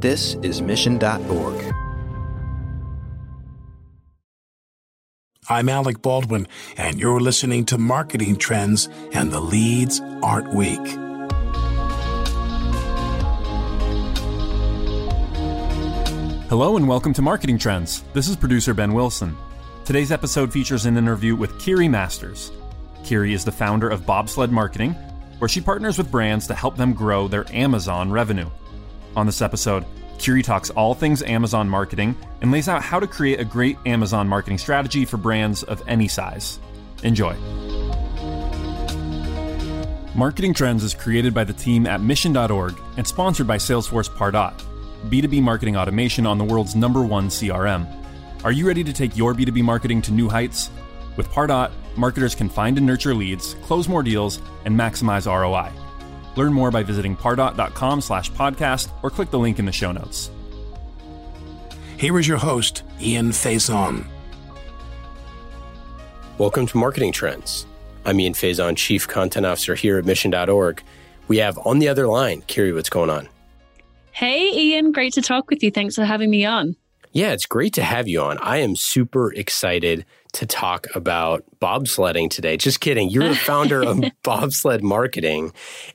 This is Mission.org. I'm Alec Baldwin, and you're listening to Marketing Trends and the Leads Aren't Weak. Hello, and welcome to Marketing Trends. This is producer Ben Wilson. Today's episode features an interview with Kiri Masters. Kiri is the founder of Bobsled Marketing, where she partners with brands to help them grow their Amazon revenue. On this episode, Kiri talks all things Amazon marketing and lays out how to create a great Amazon marketing strategy for brands of any size. Enjoy. Marketing Trends is created by the team at Mission.org and sponsored by Salesforce Pardot, B2B marketing automation on the world's number one CRM. Are you ready to take your B2B marketing to new heights? With Pardot, marketers can find and nurture leads, close more deals, and maximize ROI. Learn more by visiting pardot.com slash podcast or click the link in the show notes. Here is your host, Ian Faison. Welcome to Marketing Trends. I'm Ian Faison, Chief Content Officer here at Mission.org. We have on the other line, Kiri, what's going on? Hey, Ian. Great to talk with you. Thanks for having me on. Yeah, it's great to have you on. I am super excited to talk about bobsledding today. Just kidding. You're the founder of Bobsled Marketing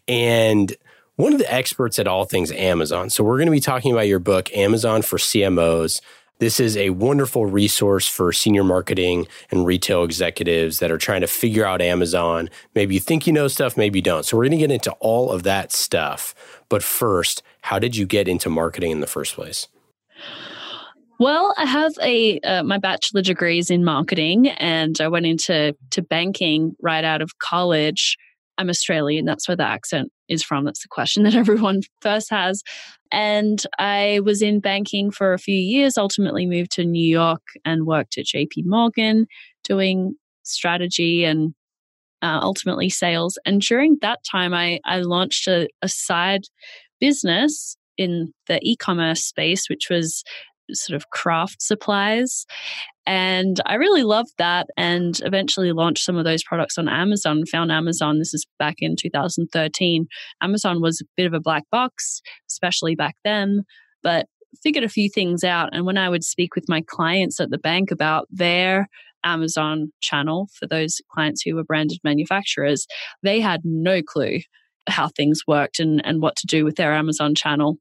and one of the experts at all things Amazon. So, we're going to be talking about your book, Amazon for CMOs. This is a wonderful resource for senior marketing and retail executives that are trying to figure out Amazon. Maybe you think you know stuff, maybe you don't. So, we're going to get into all of that stuff. But first, how did you get into marketing in the first place? Well, I have a uh, my bachelor degree is in marketing, and I went into to banking right out of college. I'm Australian. That's where the accent is from. That's the question that everyone first has. And I was in banking for a few years. Ultimately, moved to New York and worked at J.P. Morgan, doing strategy and uh, ultimately sales. And during that time, I I launched a, a side business in the e-commerce space, which was sort of craft supplies. And I really loved that and eventually launched some of those products on Amazon. Found Amazon, this is back in 2013. Amazon was a bit of a black box, especially back then, but figured a few things out. And when I would speak with my clients at the bank about their Amazon channel for those clients who were branded manufacturers, they had no clue how things worked and, and what to do with their Amazon channel.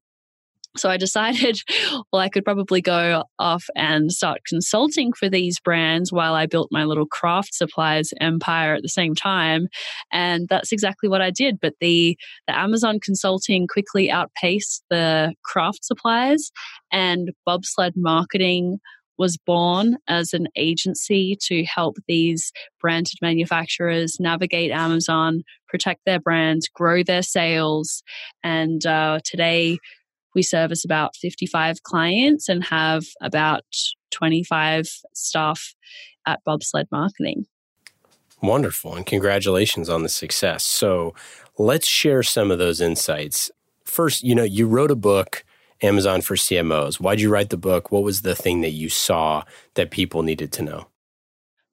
So I decided, well, I could probably go off and start consulting for these brands while I built my little craft supplies empire at the same time. And that's exactly what I did. But the, the Amazon consulting quickly outpaced the craft supplies, and bobsled marketing was born as an agency to help these branded manufacturers navigate Amazon, protect their brands, grow their sales. And uh, today, we service about 55 clients and have about 25 staff at Bobsled Marketing. Wonderful. And congratulations on the success. So let's share some of those insights. First, you know, you wrote a book, Amazon for CMOs. Why'd you write the book? What was the thing that you saw that people needed to know?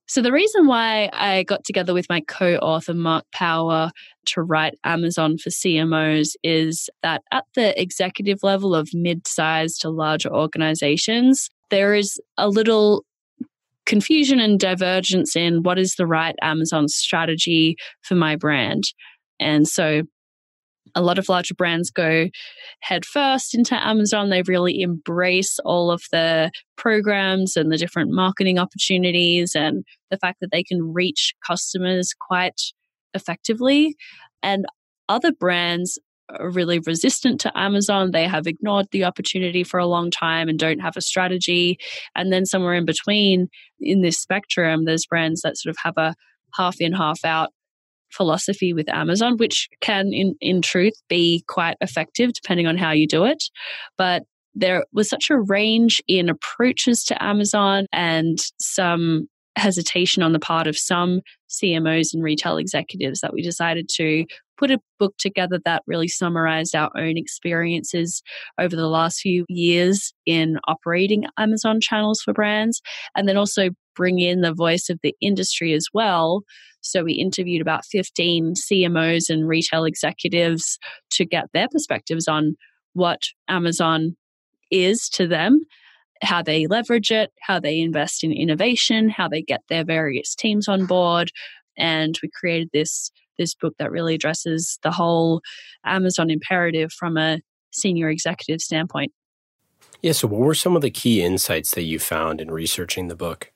So, the reason why I got together with my co author, Mark Power, to write Amazon for CMOs is that at the executive level of mid sized to larger organizations, there is a little confusion and divergence in what is the right Amazon strategy for my brand. And so a lot of larger brands go headfirst into Amazon. They really embrace all of the programs and the different marketing opportunities and the fact that they can reach customers quite effectively. And other brands are really resistant to Amazon. They have ignored the opportunity for a long time and don't have a strategy. And then somewhere in between in this spectrum, there's brands that sort of have a half in, half out philosophy with Amazon, which can, in, in truth, be quite effective depending on how you do it. But there was such a range in approaches to Amazon and some hesitation on the part of some CMOs and retail executives that we decided to put a book together that really summarized our own experiences over the last few years in operating Amazon channels for brands, and then also bring in the voice of the industry as well. So we interviewed about 15 CMOs and retail executives to get their perspectives on what Amazon is to them, how they leverage it, how they invest in innovation, how they get their various teams on board. And we created this this book that really addresses the whole Amazon imperative from a senior executive standpoint. Yeah, so what were some of the key insights that you found in researching the book?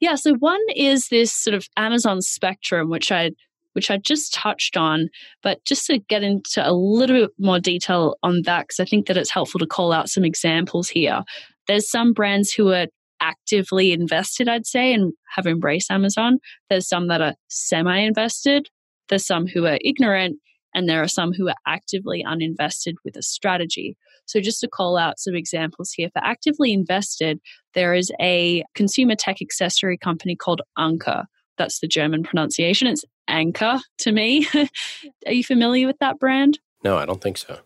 Yeah, so one is this sort of Amazon spectrum, which I which I just touched on, but just to get into a little bit more detail on that, because I think that it's helpful to call out some examples here. There's some brands who are actively invested, I'd say, and have embraced Amazon. There's some that are semi invested. There's some who are ignorant, and there are some who are actively uninvested with a strategy. So, just to call out some examples here for actively invested, there is a consumer tech accessory company called Anker. That's the German pronunciation. It's Anker to me. are you familiar with that brand? No, I don't think so.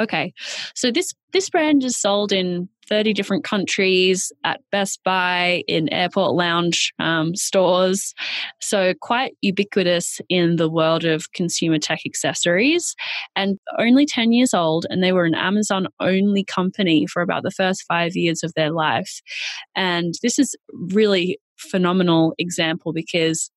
Okay. So this this brand is sold in 30 different countries at Best Buy, in airport lounge um, stores. So quite ubiquitous in the world of consumer tech accessories and only 10 years old. And they were an Amazon only company for about the first five years of their life. And this is really phenomenal example because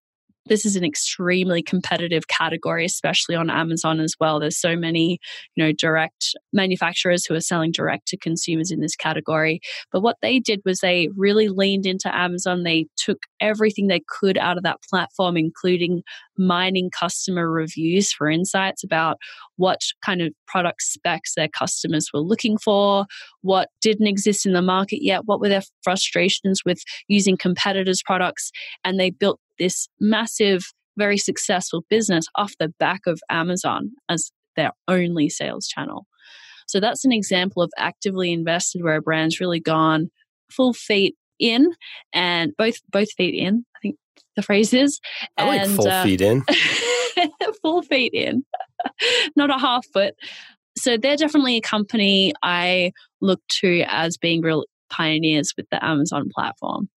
this is an extremely competitive category, especially on Amazon as well. There's so many, you know, direct manufacturers who are selling direct to consumers in this category. But what they did was they really leaned into Amazon. They took everything they could out of that platform, including mining customer reviews for insights about what kind of product specs their customers were looking for, what didn't exist in the market yet, what were their frustrations with using competitors' products, and they built this massive, very successful business off the back of Amazon as their only sales channel. So that's an example of actively invested where a brand's really gone full feet in and both both feet in, I think the phrase is. I and, full uh, feet in. full feet in. Not a half foot. So they're definitely a company I look to as being real pioneers with the Amazon platform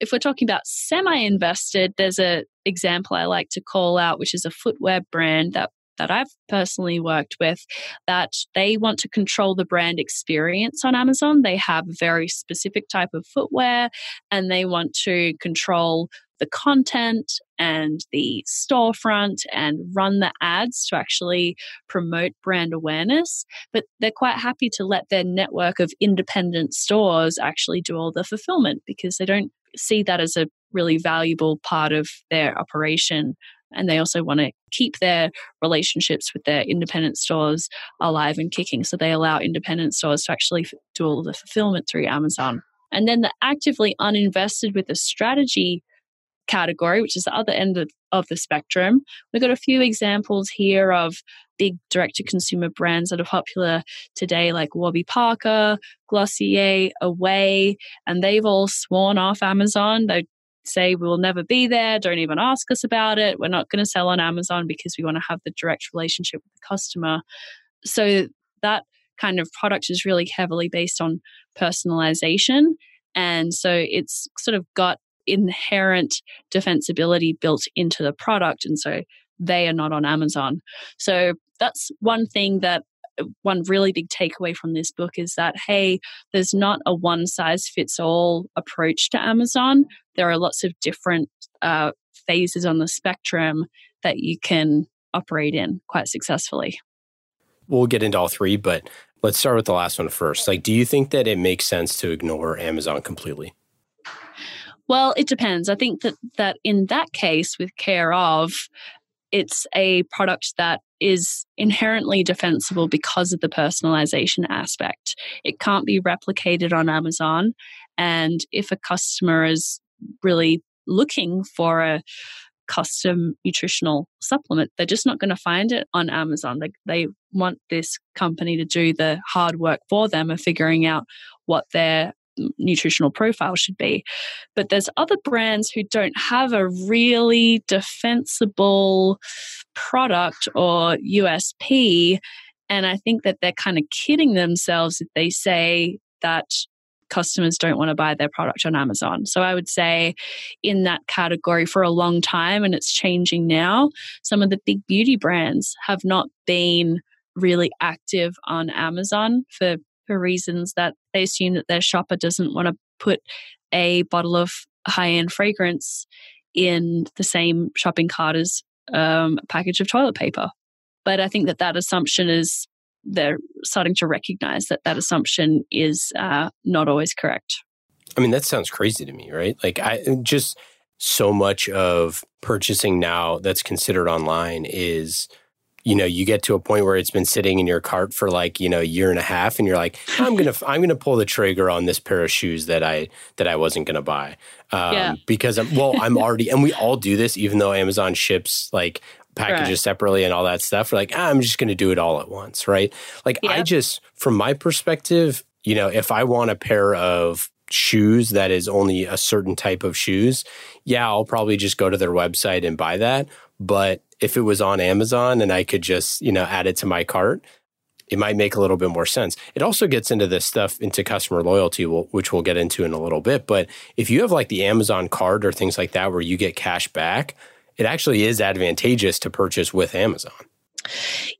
if we're talking about semi invested, there's a example I like to call out, which is a footwear brand that that I've personally worked with that they want to control the brand experience on Amazon. They have a very specific type of footwear and they want to control the content and the storefront and run the ads to actually promote brand awareness. But they're quite happy to let their network of independent stores actually do all the fulfillment because they don't see that as a really valuable part of their operation. And they also want to keep their relationships with their independent stores alive and kicking. So they allow independent stores to actually do all the fulfillment through Amazon. And then the actively uninvested with a strategy category, which is the other end of, the spectrum. We've got a few examples here of big direct to consumer brands that are popular today, like Warby Parker, Glossier, Away, and they've all sworn off Amazon. They say we will never be there, don't even ask us about it. We're not going to sell on Amazon because we want to have the direct relationship with the customer. So that kind of product is really heavily based on personalization. And so it's sort of got inherent defensibility built into the product. And so they are not on Amazon. So that's one thing that uh, one really big takeaway from this book is that hey there's not a one size fits all approach to amazon there are lots of different uh, phases on the spectrum that you can operate in quite successfully we'll get into all three but let's start with the last one first like do you think that it makes sense to ignore amazon completely well, it depends. I think that that in that case with Care/of it's a product that is inherently defensible because of the personalization aspect. It can't be replicated on Amazon. And if a customer is really looking for a custom nutritional supplement, they're just not going to find it on Amazon. They, they want this company to do the hard work for them of figuring out what their nutritional profile should be. But there's other brands who don't have a really defensible product or USP. And I think that they're kind of kidding themselves if they say that customers don't want to buy their product on Amazon. So I would say in that category for a long time, and it's changing now, some of the big beauty brands have not been really active on Amazon for for reasons that they assume that their shopper doesn't want to put a bottle of high end fragrance in the same shopping cart as um, a package of toilet paper. But I think that that assumption is they're starting to recognize that that assumption is uh, not always correct. I mean, that sounds crazy to me, right? Like, I just so much of purchasing now that's considered online is you know you get to a point where it's been sitting in your cart for like you know a year and a half and you're like i'm gonna i'm gonna pull the trigger on this pair of shoes that i that i wasn't gonna buy um, yeah. because i'm well i'm already and we all do this even though amazon ships like packages right. separately and all that stuff we're like ah, i'm just gonna do it all at once right like i just from my perspective you know if i want a pair of shoes that is only a certain type of shoes, yeah, I'll probably just go to their website and buy that. But if it was on Amazon and I could just, you know, add it to my cart, it might make a little bit more sense. It also gets into this stuff into customer loyalty, which we'll get into in a little bit. But if you have like the Amazon card or things like that where you get cash back, it actually is advantageous to purchase with Amazon.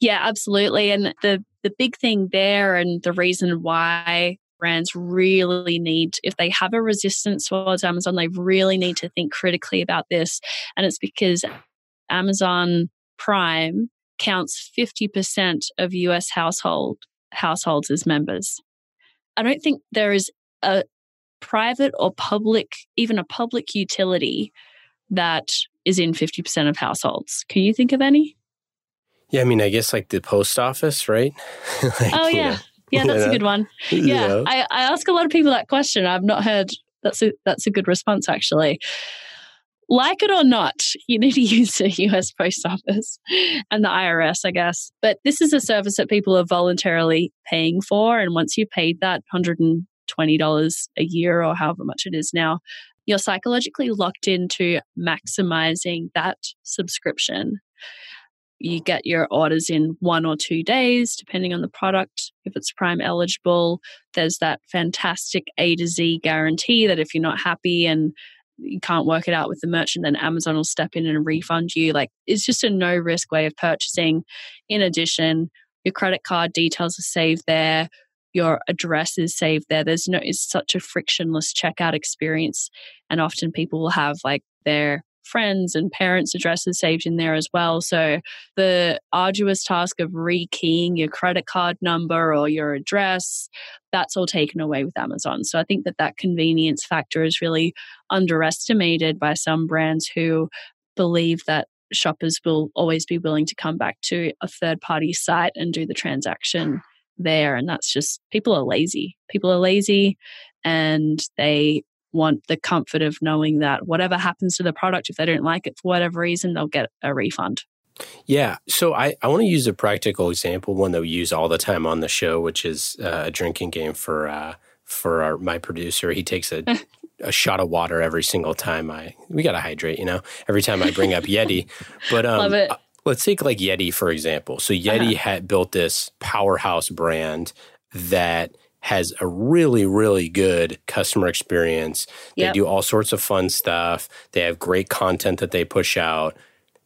Yeah, absolutely. And the the big thing there and the reason why brands really need, if they have a resistance towards Amazon, they really need to think critically about this. And it's because Amazon Prime counts 50% of US household households as members. I don't think there is a private or public, even a public utility that is in 50% of households. Can you think of any? Yeah, I mean, I guess like the post office, right? like, oh, yeah. Know, yeah, that's a good one. Yeah, I, I ask a lot of people that question. I've not heard that's a that's a good response actually. Like it or not, you need to use the US Post Office and the IRS, I guess. But this is a service that people are voluntarily paying for. And once you've paid that $120 a year or however much it is now, you're psychologically locked into maximizing that subscription you get your orders in one or two days, depending on the product. If it's Prime eligible, there's that fantastic A to Z guarantee that if you're not happy and you can't work it out with the merchant, then Amazon will step in and refund you. Like it's just a no risk way of purchasing. In addition, your credit card details are saved there. Your address is saved there. There's no, it's such a frictionless checkout experience. And often people will have like their friends and parents' addresses saved in there as well. So the arduous task of rekeying your credit card number or your address, that's all taken away with Amazon. So I think that that convenience factor is really underestimated by some brands who believe that shoppers will always be willing to come back to a third party site and do the transaction there. And that's just people are lazy. People are lazy and they want the comfort of knowing that whatever happens to the product, if they don't like it for whatever reason, they'll get a refund. Yeah. So I, I want to use a practical example, one that we use all the time on the show, which is uh, a drinking game for uh, for our, my producer. He takes a, a shot of water every single time I we got to hydrate, you know, every time I bring up Yeti. But um, it. let's take like Yeti for example. So Yeti uh-huh. had built this powerhouse brand that has a really, really good customer experience. They yep. do all sorts of fun stuff. They have great content that they push out.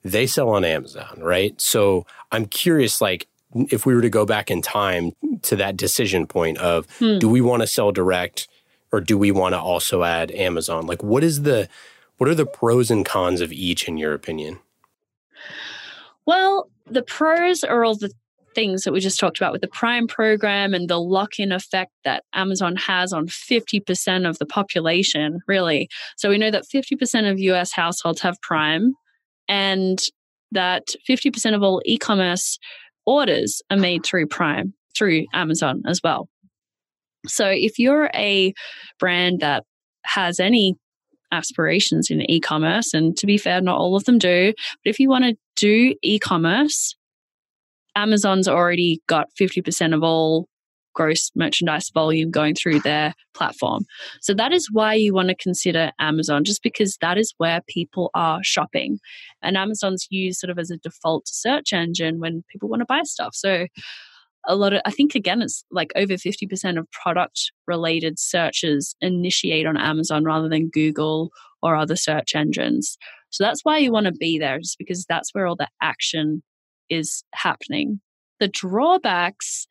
They sell on Amazon, right? So I'm curious, like, if we were to go back in time to that decision point of hmm. do we want to sell direct or do we want to also add Amazon? Like, what is the what are the pros and cons of each in your opinion? Well, the pros are all the things that we just talked about with the Prime program and the lock in effect that Amazon has on 50% of the population, really. So we know that 50% of US households have Prime and that 50% of all e commerce orders are made through Prime, through Amazon as well. So if you're a brand that has any aspirations in e commerce, and to be fair, not all of them do, but if you want to do e commerce, Amazon's already got 50% of all gross merchandise volume going through their platform. So that is why you want to consider Amazon, just because that is where people are shopping. And Amazon's used sort of as a default search engine when people want to buy stuff. So a lot of, I think again, it's like over 50% of product related searches initiate on Amazon rather than Google or other search engines. So that's why you want to be there, just because that's where all the action is happening. The drawbacks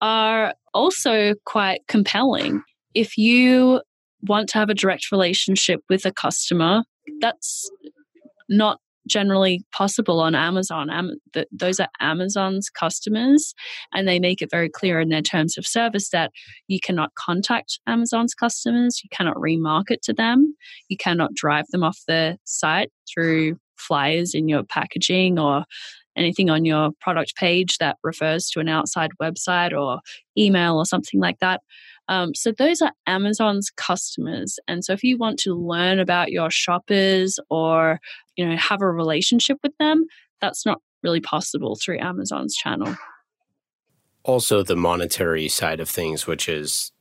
are also quite compelling. If you want to have a direct relationship with a customer, that's not generally possible on Amazon. Am- th- those are Amazon's customers, and they make it very clear in their terms of service that you cannot contact Amazon's customers, you cannot remarket to them, you cannot drive them off the site through flyers in your packaging or anything on your product page that refers to an outside website or email or something like that. Um, so those are Amazon's customers. And so if you want to learn about your shoppers or, you know, have a relationship with them, that's not really possible through Amazon's channel. Also the monetary side of things, which is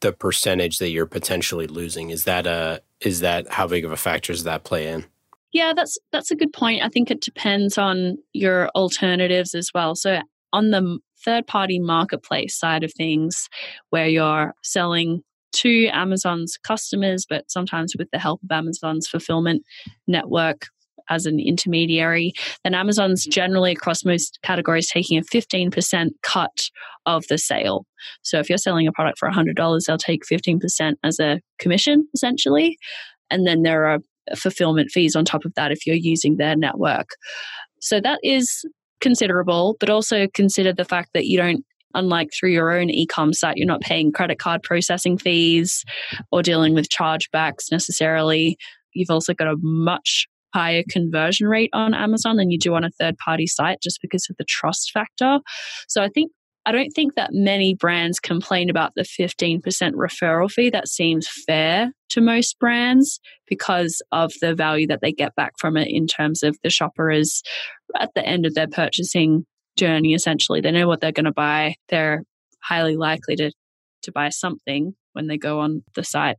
the percentage that you're potentially losing. Is that a is that how big of a factor does that play in? Yeah, that's that's a good point. I think it depends on your alternatives as well. So on the third party marketplace side of things, where you're selling to Amazon's customers, but sometimes with the help of Amazon's fulfillment network as an intermediary, then Amazon's generally across most categories taking a 15% cut of the sale. So if you're selling a product for $100, they'll take 15% as a commission essentially. And then there are fulfillment fees on top of that if you're using their network. So that is considerable, but also consider the fact that you don't unlike through your own e-com site you're not paying credit card processing fees or dealing with chargebacks necessarily you've also got a much higher conversion rate on Amazon than you do on a third party site just because of the trust factor. So I think I don't think that many brands complain about the 15% referral fee. That seems fair to most brands because of the value that they get back from it in terms of the shopper is at the end of their purchasing journey, essentially. They know what they're going to buy. They're highly likely to, to buy something when they go on the site.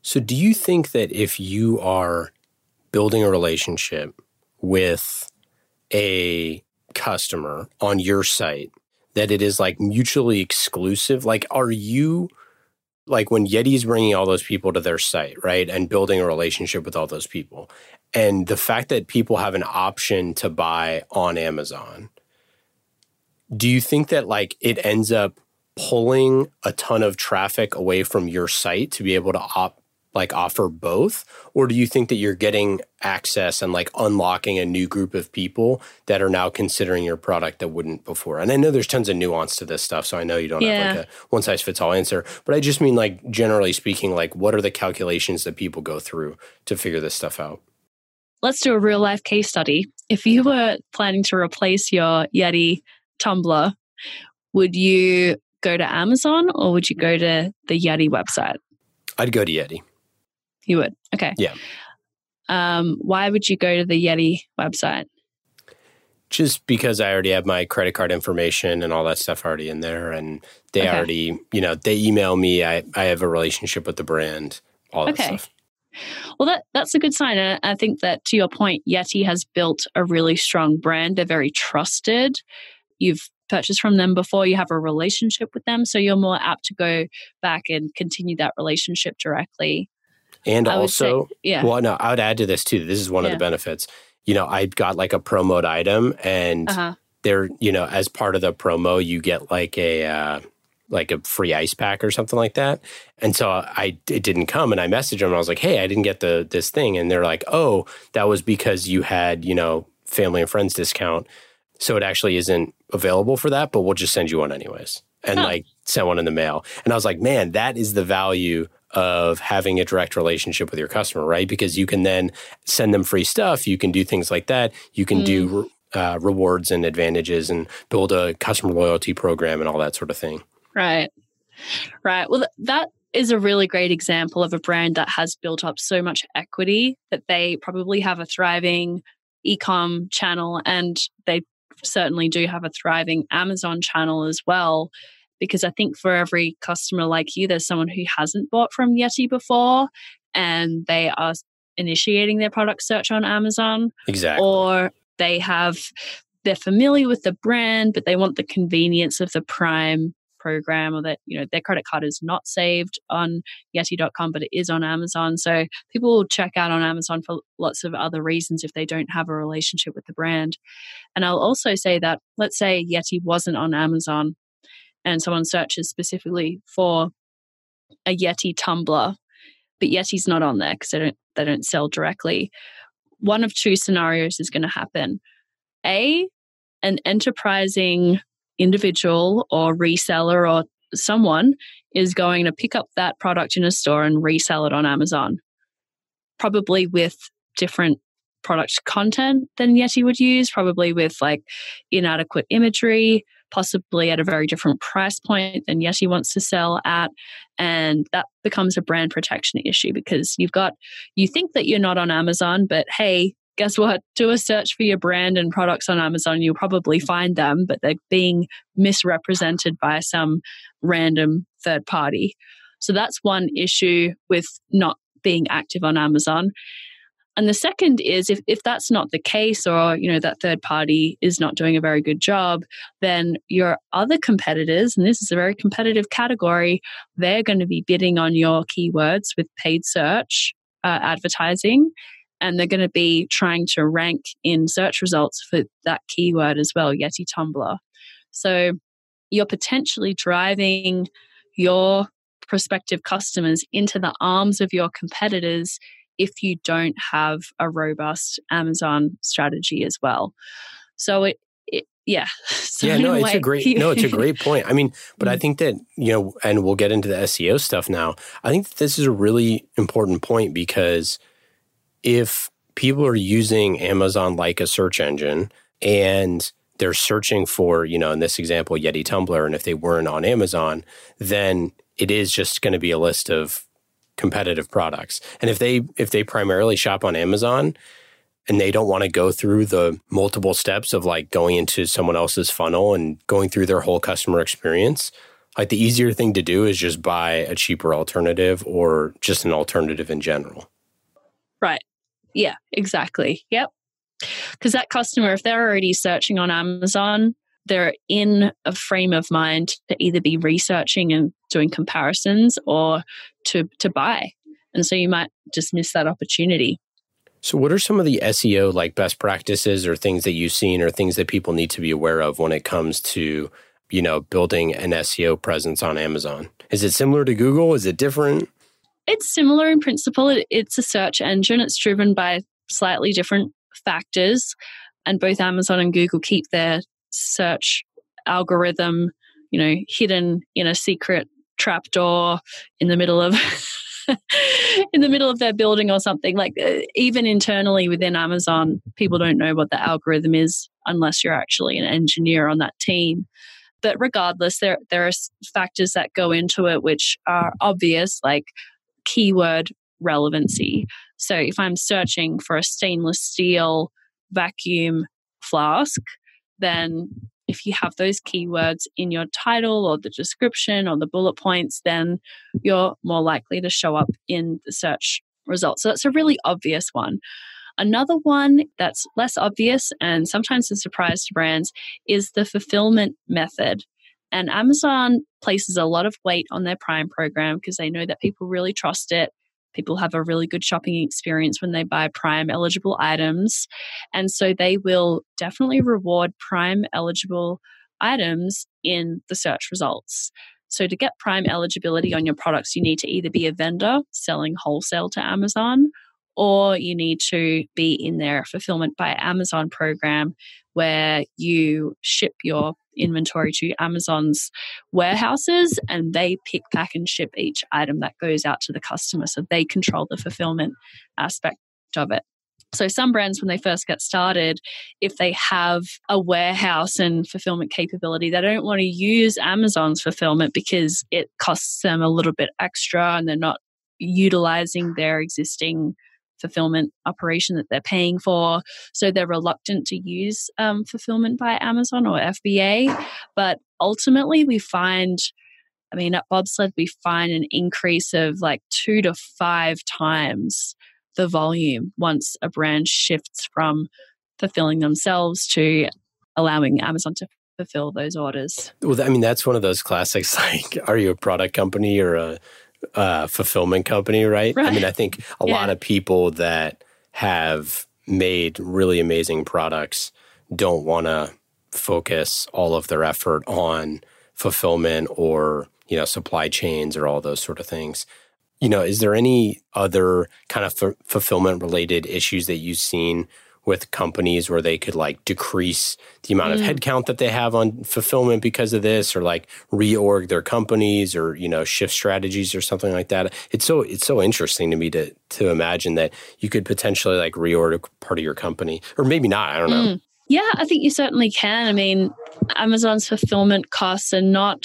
So, do you think that if you are building a relationship with a customer on your site, that it is like mutually exclusive? Like, are you like when Yeti's bringing all those people to their site, right? And building a relationship with all those people. And the fact that people have an option to buy on Amazon, do you think that like it ends up pulling a ton of traffic away from your site to be able to opt like offer both? Or do you think that you're getting access and like unlocking a new group of people that are now considering your product that wouldn't before? And i know there's tons of nuance to this stuff so i know you don't yeah. have like a one size fits all answer but i just mean like generally speaking like what are the calculations that people go through to figure this stuff out? Let's do a real life case study. If you were planning to replace your yeti tumbler would you go to amazon or would you go to the yeti website? I'd go to yeti you would. Okay. Yeah. Um, why would you go to the Yeti website? Just because I already have my credit card information and all that stuff already in there, and they okay. already, you know, they email me. I I have a relationship with the brand. All that okay. stuff. Well, that that's a good sign. I think that to your point, Yeti has built a really strong brand. They're very trusted. You've purchased from them before. You have a relationship with them, so you're more apt to go back and continue that relationship directly. And also, say, yeah. Well, no, I would add to this too. This is one yeah. of the benefits. You know, I got like a promoed item, and uh-huh. there, you know, as part of the promo, you get like a. Uh, like a free ice pack or something like that. And so I it didn't come and I messaged them and I was like, "Hey, I didn't get the this thing." And they're like, "Oh, that was because you had, you know, family and friends discount. So it actually isn't available for that, but we'll just send you one anyways." And huh. like sent one in the mail. And I was like, "Man, that is the value of having a direct relationship with your customer, right? Because you can then send them free stuff. You can do things like that. You can mm. do uh, rewards and advantages and build a customer loyalty program and all that sort of thing. Right. Right. Well, that is a really great example of a brand that has built up so much equity that they probably have a thriving e-com channel and they certainly do have a thriving Amazon channel as well because I think for every customer like you, there's someone who hasn't bought from Yeti before and they are initiating their product search on Amazon. Exactly. Or they have, they're familiar with the brand, but they want the convenience of the Prime program or that, you know, their credit card is not saved on Yeti.com, but it is on Amazon. So people will check out on Amazon for lots of other reasons if they don't have a relationship with the brand. And I'll also say that, let's say Yeti wasn't on Amazon and someone searches specifically for a Yeti tumbler, but Yeti's not on there because they don't they don't sell directly. One of two scenarios is going to happen. A, an enterprising individual or reseller or someone is going to pick up that product in a store and resell it on Amazon, probably with different product content than Yeti would use, probably with like inadequate imagery, possibly at a very different price point than Yeti wants to sell at. And that becomes a brand protection issue because you've got, you think that you're not on Amazon, but hey, guess what? Do a search for your brand and products on Amazon. You'll probably find them, but they're being misrepresented by some random third party. So that's one issue with not being active on Amazon. And the second is if, if that's not the case or, you know, that third party is not doing a very good job, then your other competitors, and this is a very competitive category, they're going to be bidding on your keywords with paid search uh, advertising. And they're going to be trying to rank in search results for that keyword as well, Yeti Tumbler. So you're potentially driving your prospective customers into the arms of your competitors if you don't have a robust Amazon strategy as well. So it, it yeah. So yeah, no, it's way, a great no, it's a great point. I mean, but I mm. think that, you know, and we'll get into the SEO stuff now. I think this is a really important point because if people are using Amazon like a search engine and they're searching for, you know, in this example, Yeti Tumbler, and if they weren't on Amazon, then it is just going to be a list of competitive products. And if they if they primarily shop on Amazon and they don't want to go through the multiple steps of like going into someone else's funnel and going through their whole customer experience, like the easier thing to do is just buy a cheaper alternative or just an alternative in general. Right. Yeah, exactly. Yep. Because that customer, if they're already searching on Amazon, they're in a frame of mind to either be researching and doing comparisons or to to buy. And so you might just miss that opportunity. So what are some of the SEO like best practices or things that you've seen or things that people need to be aware of when it comes to, you know, building an SEO presence on Amazon? Is it similar to Google? Is it different? It's similar in principle. It, it's a search engine. It's driven by slightly different factors and both Amazon and Google keep their search algorithm, you know, hidden in a secret trapdoor in the middle of in the middle of their building or something. Like uh, even internally within Amazon, people don't know what the algorithm is unless you're actually an engineer on that team. But regardless, there there are factors that go into it which are obvious, like keyword relevancy. So if I'm searching for a stainless steel vacuum flask, then if you have those keywords in your title or the description or the bullet points, then you're more likely to show up in the search results. So that's a really obvious one. Another one that's less obvious and sometimes a surprise to brands is the fulfillment method. And Amazon places a lot of weight on their Prime program because they know that people really trust it People have a really good shopping experience when they buy Prime eligible items. And so they will definitely reward Prime eligible items in the search results. So, to get Prime eligibility on your products, you need to either be a vendor selling wholesale to Amazon or you need to be in their fulfillment by Amazon program where you ship your inventory to Amazon's warehouses and they pick, pack, and ship each item that goes out to the customer. So they control the fulfillment aspect of it. So, some brands, when they first get started, if they have a warehouse and fulfillment capability, they don't want to use Amazon's fulfillment because it costs them a little bit extra and they're not utilizing their existing fulfillment operation that they're paying for. So they're reluctant to use um, fulfillment by Amazon or FBA. But ultimately, we find, I mean, at Bobsled, we find an increase of like two to five times the volume once a brand shifts from fulfilling themselves to allowing Amazon to fulfill those orders. Well, I mean, that's one of those classics. Like, are you a product company or a uh, fulfillment company, right? right? I mean, I think a yeah. lot of people that have made really amazing products don't want to focus all of their effort on fulfillment or, you know, supply chains or all those sort of things. You know, is there any other kind of f- fulfillment related issues that you've seen with companies where they could like decrease the amount of mm. headcount that they have on fulfillment because of this or like reorg their companies or you know shift strategies or something like that it's so it's so interesting to me to to imagine that you could potentially like reorg part of your company or maybe not i don't know mm. yeah i think you certainly can i mean amazon's fulfillment costs are not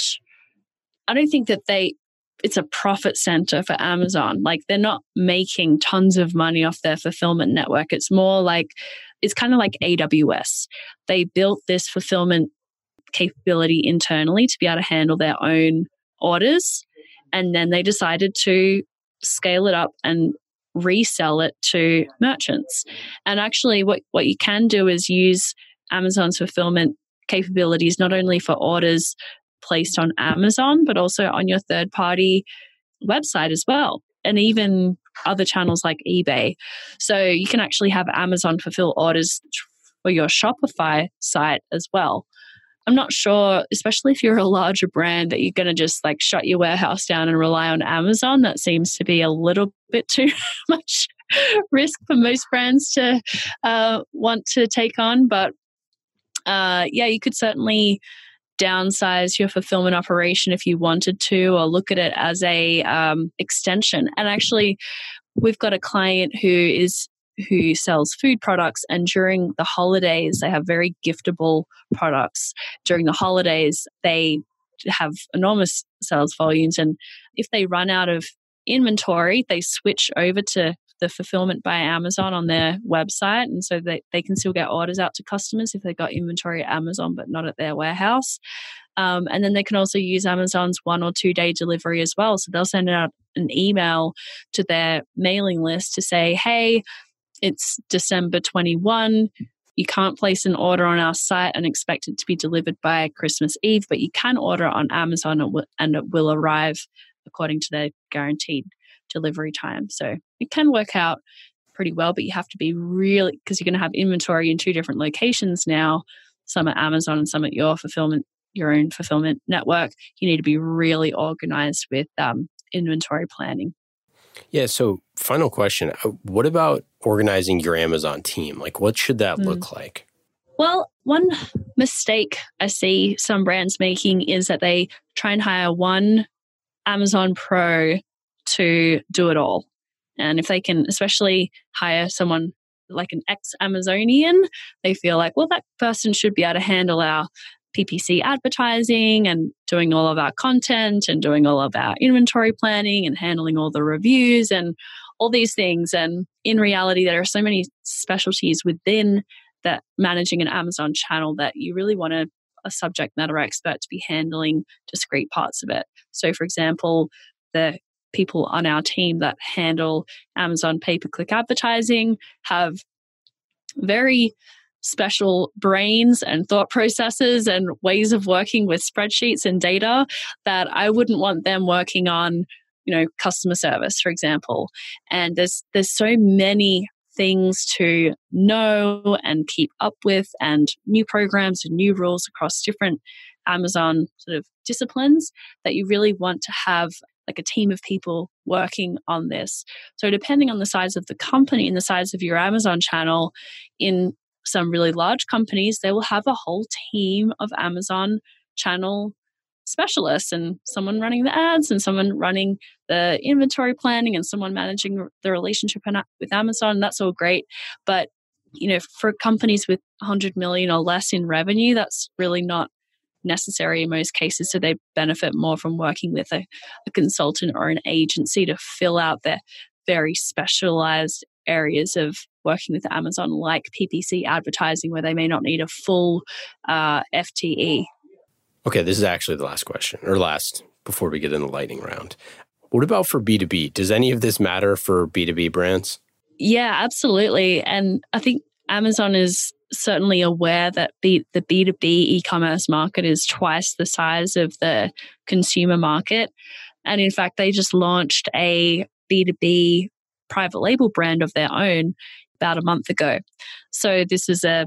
i don't think that they it's a profit center for Amazon. Like they're not making tons of money off their fulfillment network. It's more like it's kind of like AWS. They built this fulfillment capability internally to be able to handle their own orders and then they decided to scale it up and resell it to merchants. And actually what what you can do is use Amazon's fulfillment capabilities not only for orders placed on Amazon, but also on your third party website as well, and even other channels like eBay. So you can actually have Amazon fulfill orders for your Shopify site as well. I'm not sure, especially if you're a larger brand, that you're going to just like shut your warehouse down and rely on Amazon. That seems to be a little bit too much risk for most brands to uh, want to take on. But uh, yeah, you could certainly downsize your fulfillment operation if you wanted to, or look at it as a um, extension. And actually, we've got a client who is who sells food products and during the holidays they have very giftable products during the holidays they have enormous sales volumes and if they run out of inventory they switch over to the fulfillment by Amazon on their website. And so they, they can still get orders out to customers if they've got inventory at Amazon, but not at their warehouse. Um, and then they can also use Amazon's one or two day delivery as well. So they'll send out an email to their mailing list to say, hey, it's December 21. You can't place an order on our site and expect it to be delivered by Christmas Eve, but you can order it on Amazon and it will arrive according to their guaranteed delivery time. So it can work out pretty well, but you have to be really, because you're going to have inventory in two different locations now, some at Amazon and some at your fulfillment, your own fulfillment network. You need to be really organized with um, inventory planning. Yeah. So, final question uh, What about organizing your Amazon team? Like, what should that mm. look like? Well, one mistake I see some brands making is that they try and hire one Amazon Pro to do it all. And if they can, especially hire someone like an ex Amazonian, they feel like, well, that person should be able to handle our PPC advertising and doing all of our content and doing all of our inventory planning and handling all the reviews and all these things. And in reality, there are so many specialties within that managing an Amazon channel that you really want a, a subject matter expert to be handling discrete parts of it. So, for example, the people on our team that handle Amazon pay per click advertising have very special brains and thought processes and ways of working with spreadsheets and data that I wouldn't want them working on you know customer service for example. And there's there's so many things to know and keep up with and new programs and new rules across different Amazon sort of disciplines that you really want to have like a team of people working on this. So, depending on the size of the company and the size of your Amazon channel, in some really large companies, they will have a whole team of Amazon channel specialists and someone running the ads and someone running the inventory planning and someone managing the relationship with Amazon. That's all great. But you know, for companies with 100 million or less in revenue, that's really not necessary in most cases. So they benefit more from working with a, a consultant or an agency to fill out their very specialized areas of working with Amazon, like PPC advertising, where they may not need a full uh, FTE. Okay, this is actually the last question, or last before we get in the lightning round. What about for B2B? Does any of this matter for B2B brands? Yeah, absolutely. And I think Amazon is certainly aware that B, the B2B e commerce market is twice the size of the consumer market. And in fact, they just launched a B2B private label brand of their own about a month ago. So this is a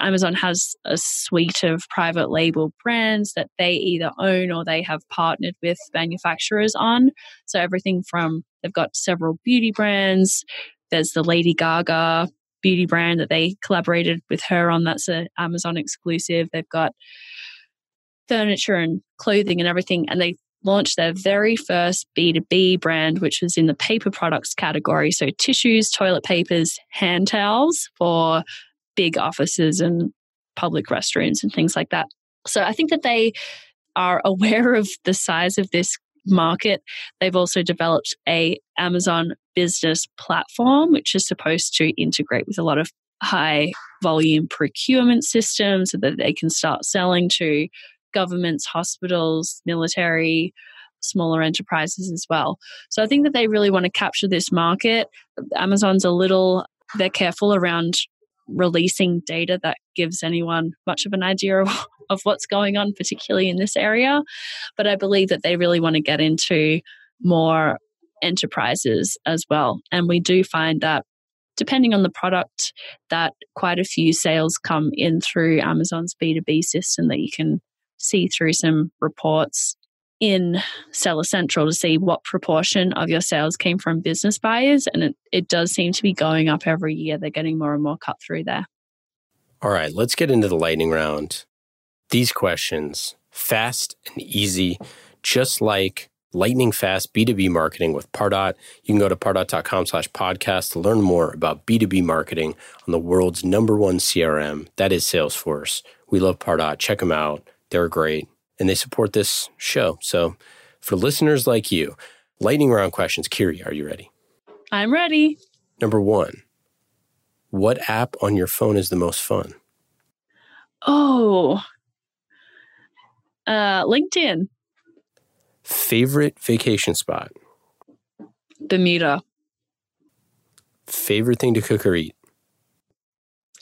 Amazon has a suite of private label brands that they either own or they have partnered with manufacturers on. So everything from they've got several beauty brands. There's the Lady Gaga beauty brand that they collaborated with her on. That's an Amazon exclusive. They've got furniture and clothing and everything. And they launched their very first B2B brand, which was in the paper products category. So tissues, toilet papers, hand towels for big offices and public restrooms and things like that. So I think that they are aware of the size of this market. They've also developed a Amazon business platform which is supposed to integrate with a lot of high volume procurement systems so that they can start selling to governments, hospitals, military, smaller enterprises as well. So I think that they really want to capture this market. Amazon's a little they're careful around releasing data that gives anyone much of an idea of, of what's going on, particularly in this area. But I believe that they really want to get into more enterprises as well. And we do find that depending on the product, that quite a few sales come in through Amazon's B2B system that you can see through some reports in Seller Central to see what proportion of your sales came from business buyers. And it, it does seem to be going up every year. They're getting more and more cut through there. All right, let's get into the lightning round. These questions, fast and easy, just like lightning fast B2B marketing with Pardot. You can go to pardot.com slash podcast to learn more about B2B marketing on the world's number one CRM. That is Salesforce. We love Pardot. Check them out. They're great and they support this show. So, for listeners like you, lightning round questions. Kiri, are you ready? I'm ready. Number one, what app on your phone is the most fun? Oh, uh, LinkedIn. Favorite vacation spot? Bermuda. Favorite thing to cook or eat?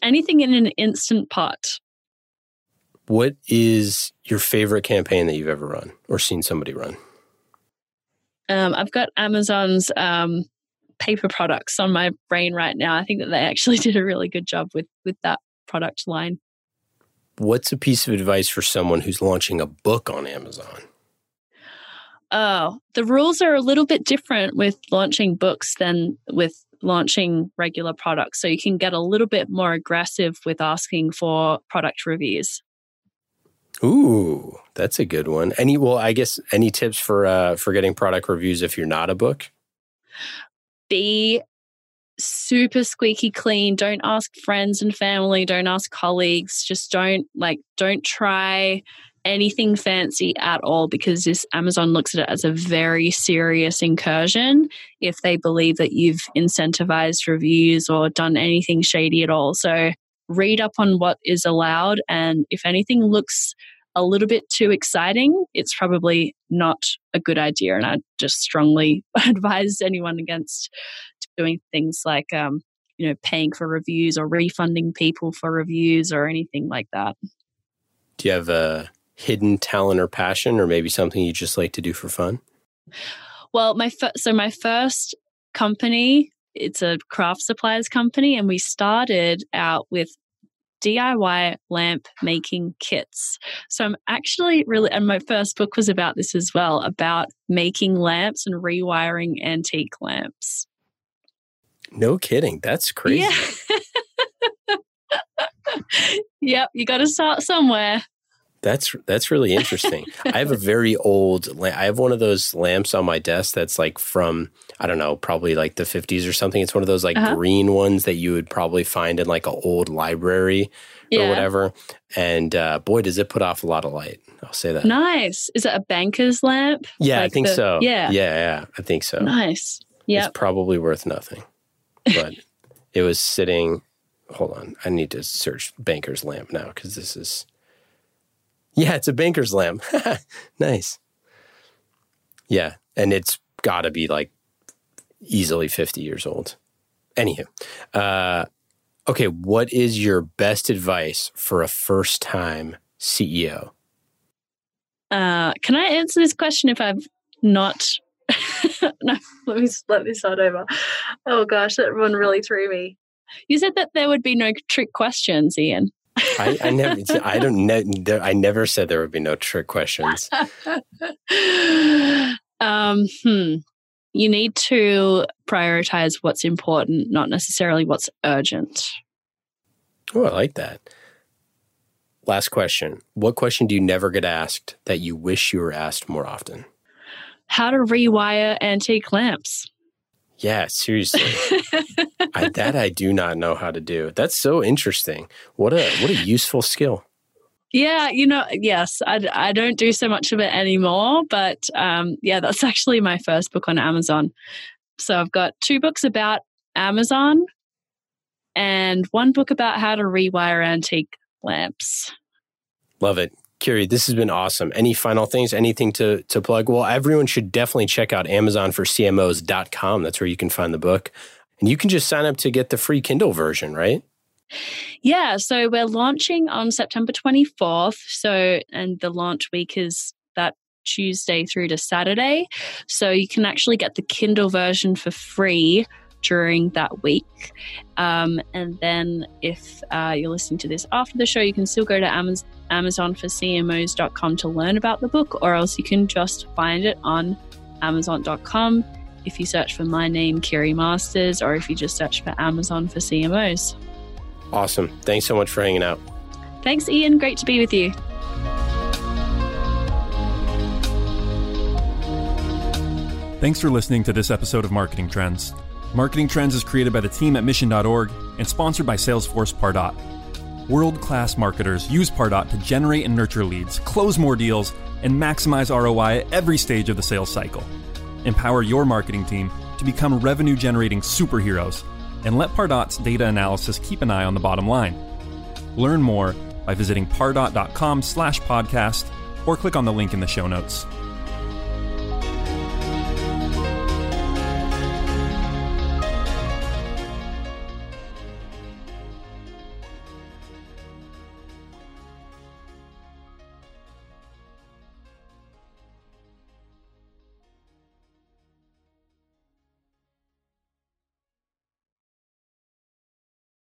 Anything in an instant pot. What is your favorite campaign that you've ever run or seen somebody run? Um, I've got Amazon's um, paper products on my brain right now. I think that they actually did a really good job with with that product line. What's a piece of advice for someone who's launching a book on Amazon? Oh, the rules are a little bit different with launching books than with launching regular products. So you can get a little bit more aggressive with asking for product reviews. Ooh, that's a good one. Any well, I guess any tips for uh for getting product reviews if you're not a book? Be super squeaky clean. Don't ask friends and family, don't ask colleagues. Just don't like don't try anything fancy at all because this Amazon looks at it as a very serious incursion if they believe that you've incentivized reviews or done anything shady at all. So read up on what is allowed. And if anything looks a little bit too exciting, it's probably not a good idea. And I just strongly advise anyone against doing things like, um, you know, paying for reviews or refunding people for reviews or anything like that. Do you have a hidden talent or passion, or maybe something you just like to do for fun? Well, my fir- so my first company it's a craft supplies company and we started out with DIY lamp making kits. So I'm actually really, and my first book was about this as well about making lamps and rewiring antique lamps. No kidding. That's crazy. Yeah. yep. You got to start somewhere. That's that's really interesting. I have a very old. I have one of those lamps on my desk that's like from I don't know, probably like the fifties or something. It's one of those like uh-huh. green ones that you would probably find in like an old library yeah. or whatever. And uh, boy, does it put off a lot of light. I'll say that. Nice. Is it a banker's lamp? Yeah, like I think the, so. Yeah, yeah, yeah. I think so. Nice. Yeah. It's probably worth nothing, but it was sitting. Hold on, I need to search banker's lamp now because this is yeah, it's a banker's lamp. nice. Yeah, and it's got to be like easily 50 years old. Anywho, uh, okay, what is your best advice for a first time CEO? Uh, can I answer this question if I've not? no, let me let me start over. Oh gosh, that one really threw me. You said that there would be no trick questions, Ian. I, I never, I don't, ne- I never said there would be no trick questions. um, hmm. You need to prioritize what's important, not necessarily what's urgent. Oh, I like that. Last question. What question do you never get asked that you wish you were asked more often? How to rewire antique lamps. Yeah, seriously. I, that I do not know how to do. That's so interesting. What a what a useful skill. Yeah, you know, yes, I, I don't do so much of it anymore, but um, yeah, that's actually my first book on Amazon. So I've got two books about Amazon and one book about how to rewire antique lamps. Love it. Kiri, this has been awesome. Any final things, anything to, to plug? Well, everyone should definitely check out amazonforcmos.com. That's where you can find the book. And you can just sign up to get the free Kindle version, right? Yeah, so we're launching on September 24th. So, and the launch week is that Tuesday through to Saturday. So, you can actually get the Kindle version for free during that week. Um, and then if uh, you're listening to this after the show, you can still go to Amazon, amazonforcmos.com to learn about the book, or else you can just find it on amazon.com if you search for my name, Kiri Masters, or if you just search for Amazon for CMOs. Awesome. Thanks so much for hanging out. Thanks, Ian. Great to be with you. Thanks for listening to this episode of Marketing Trends. Marketing Trends is created by the team at Mission.org and sponsored by Salesforce Pardot. World class marketers use Pardot to generate and nurture leads, close more deals, and maximize ROI at every stage of the sales cycle. Empower your marketing team to become revenue generating superheroes and let Pardot's data analysis keep an eye on the bottom line. Learn more by visiting pardot.com slash podcast or click on the link in the show notes.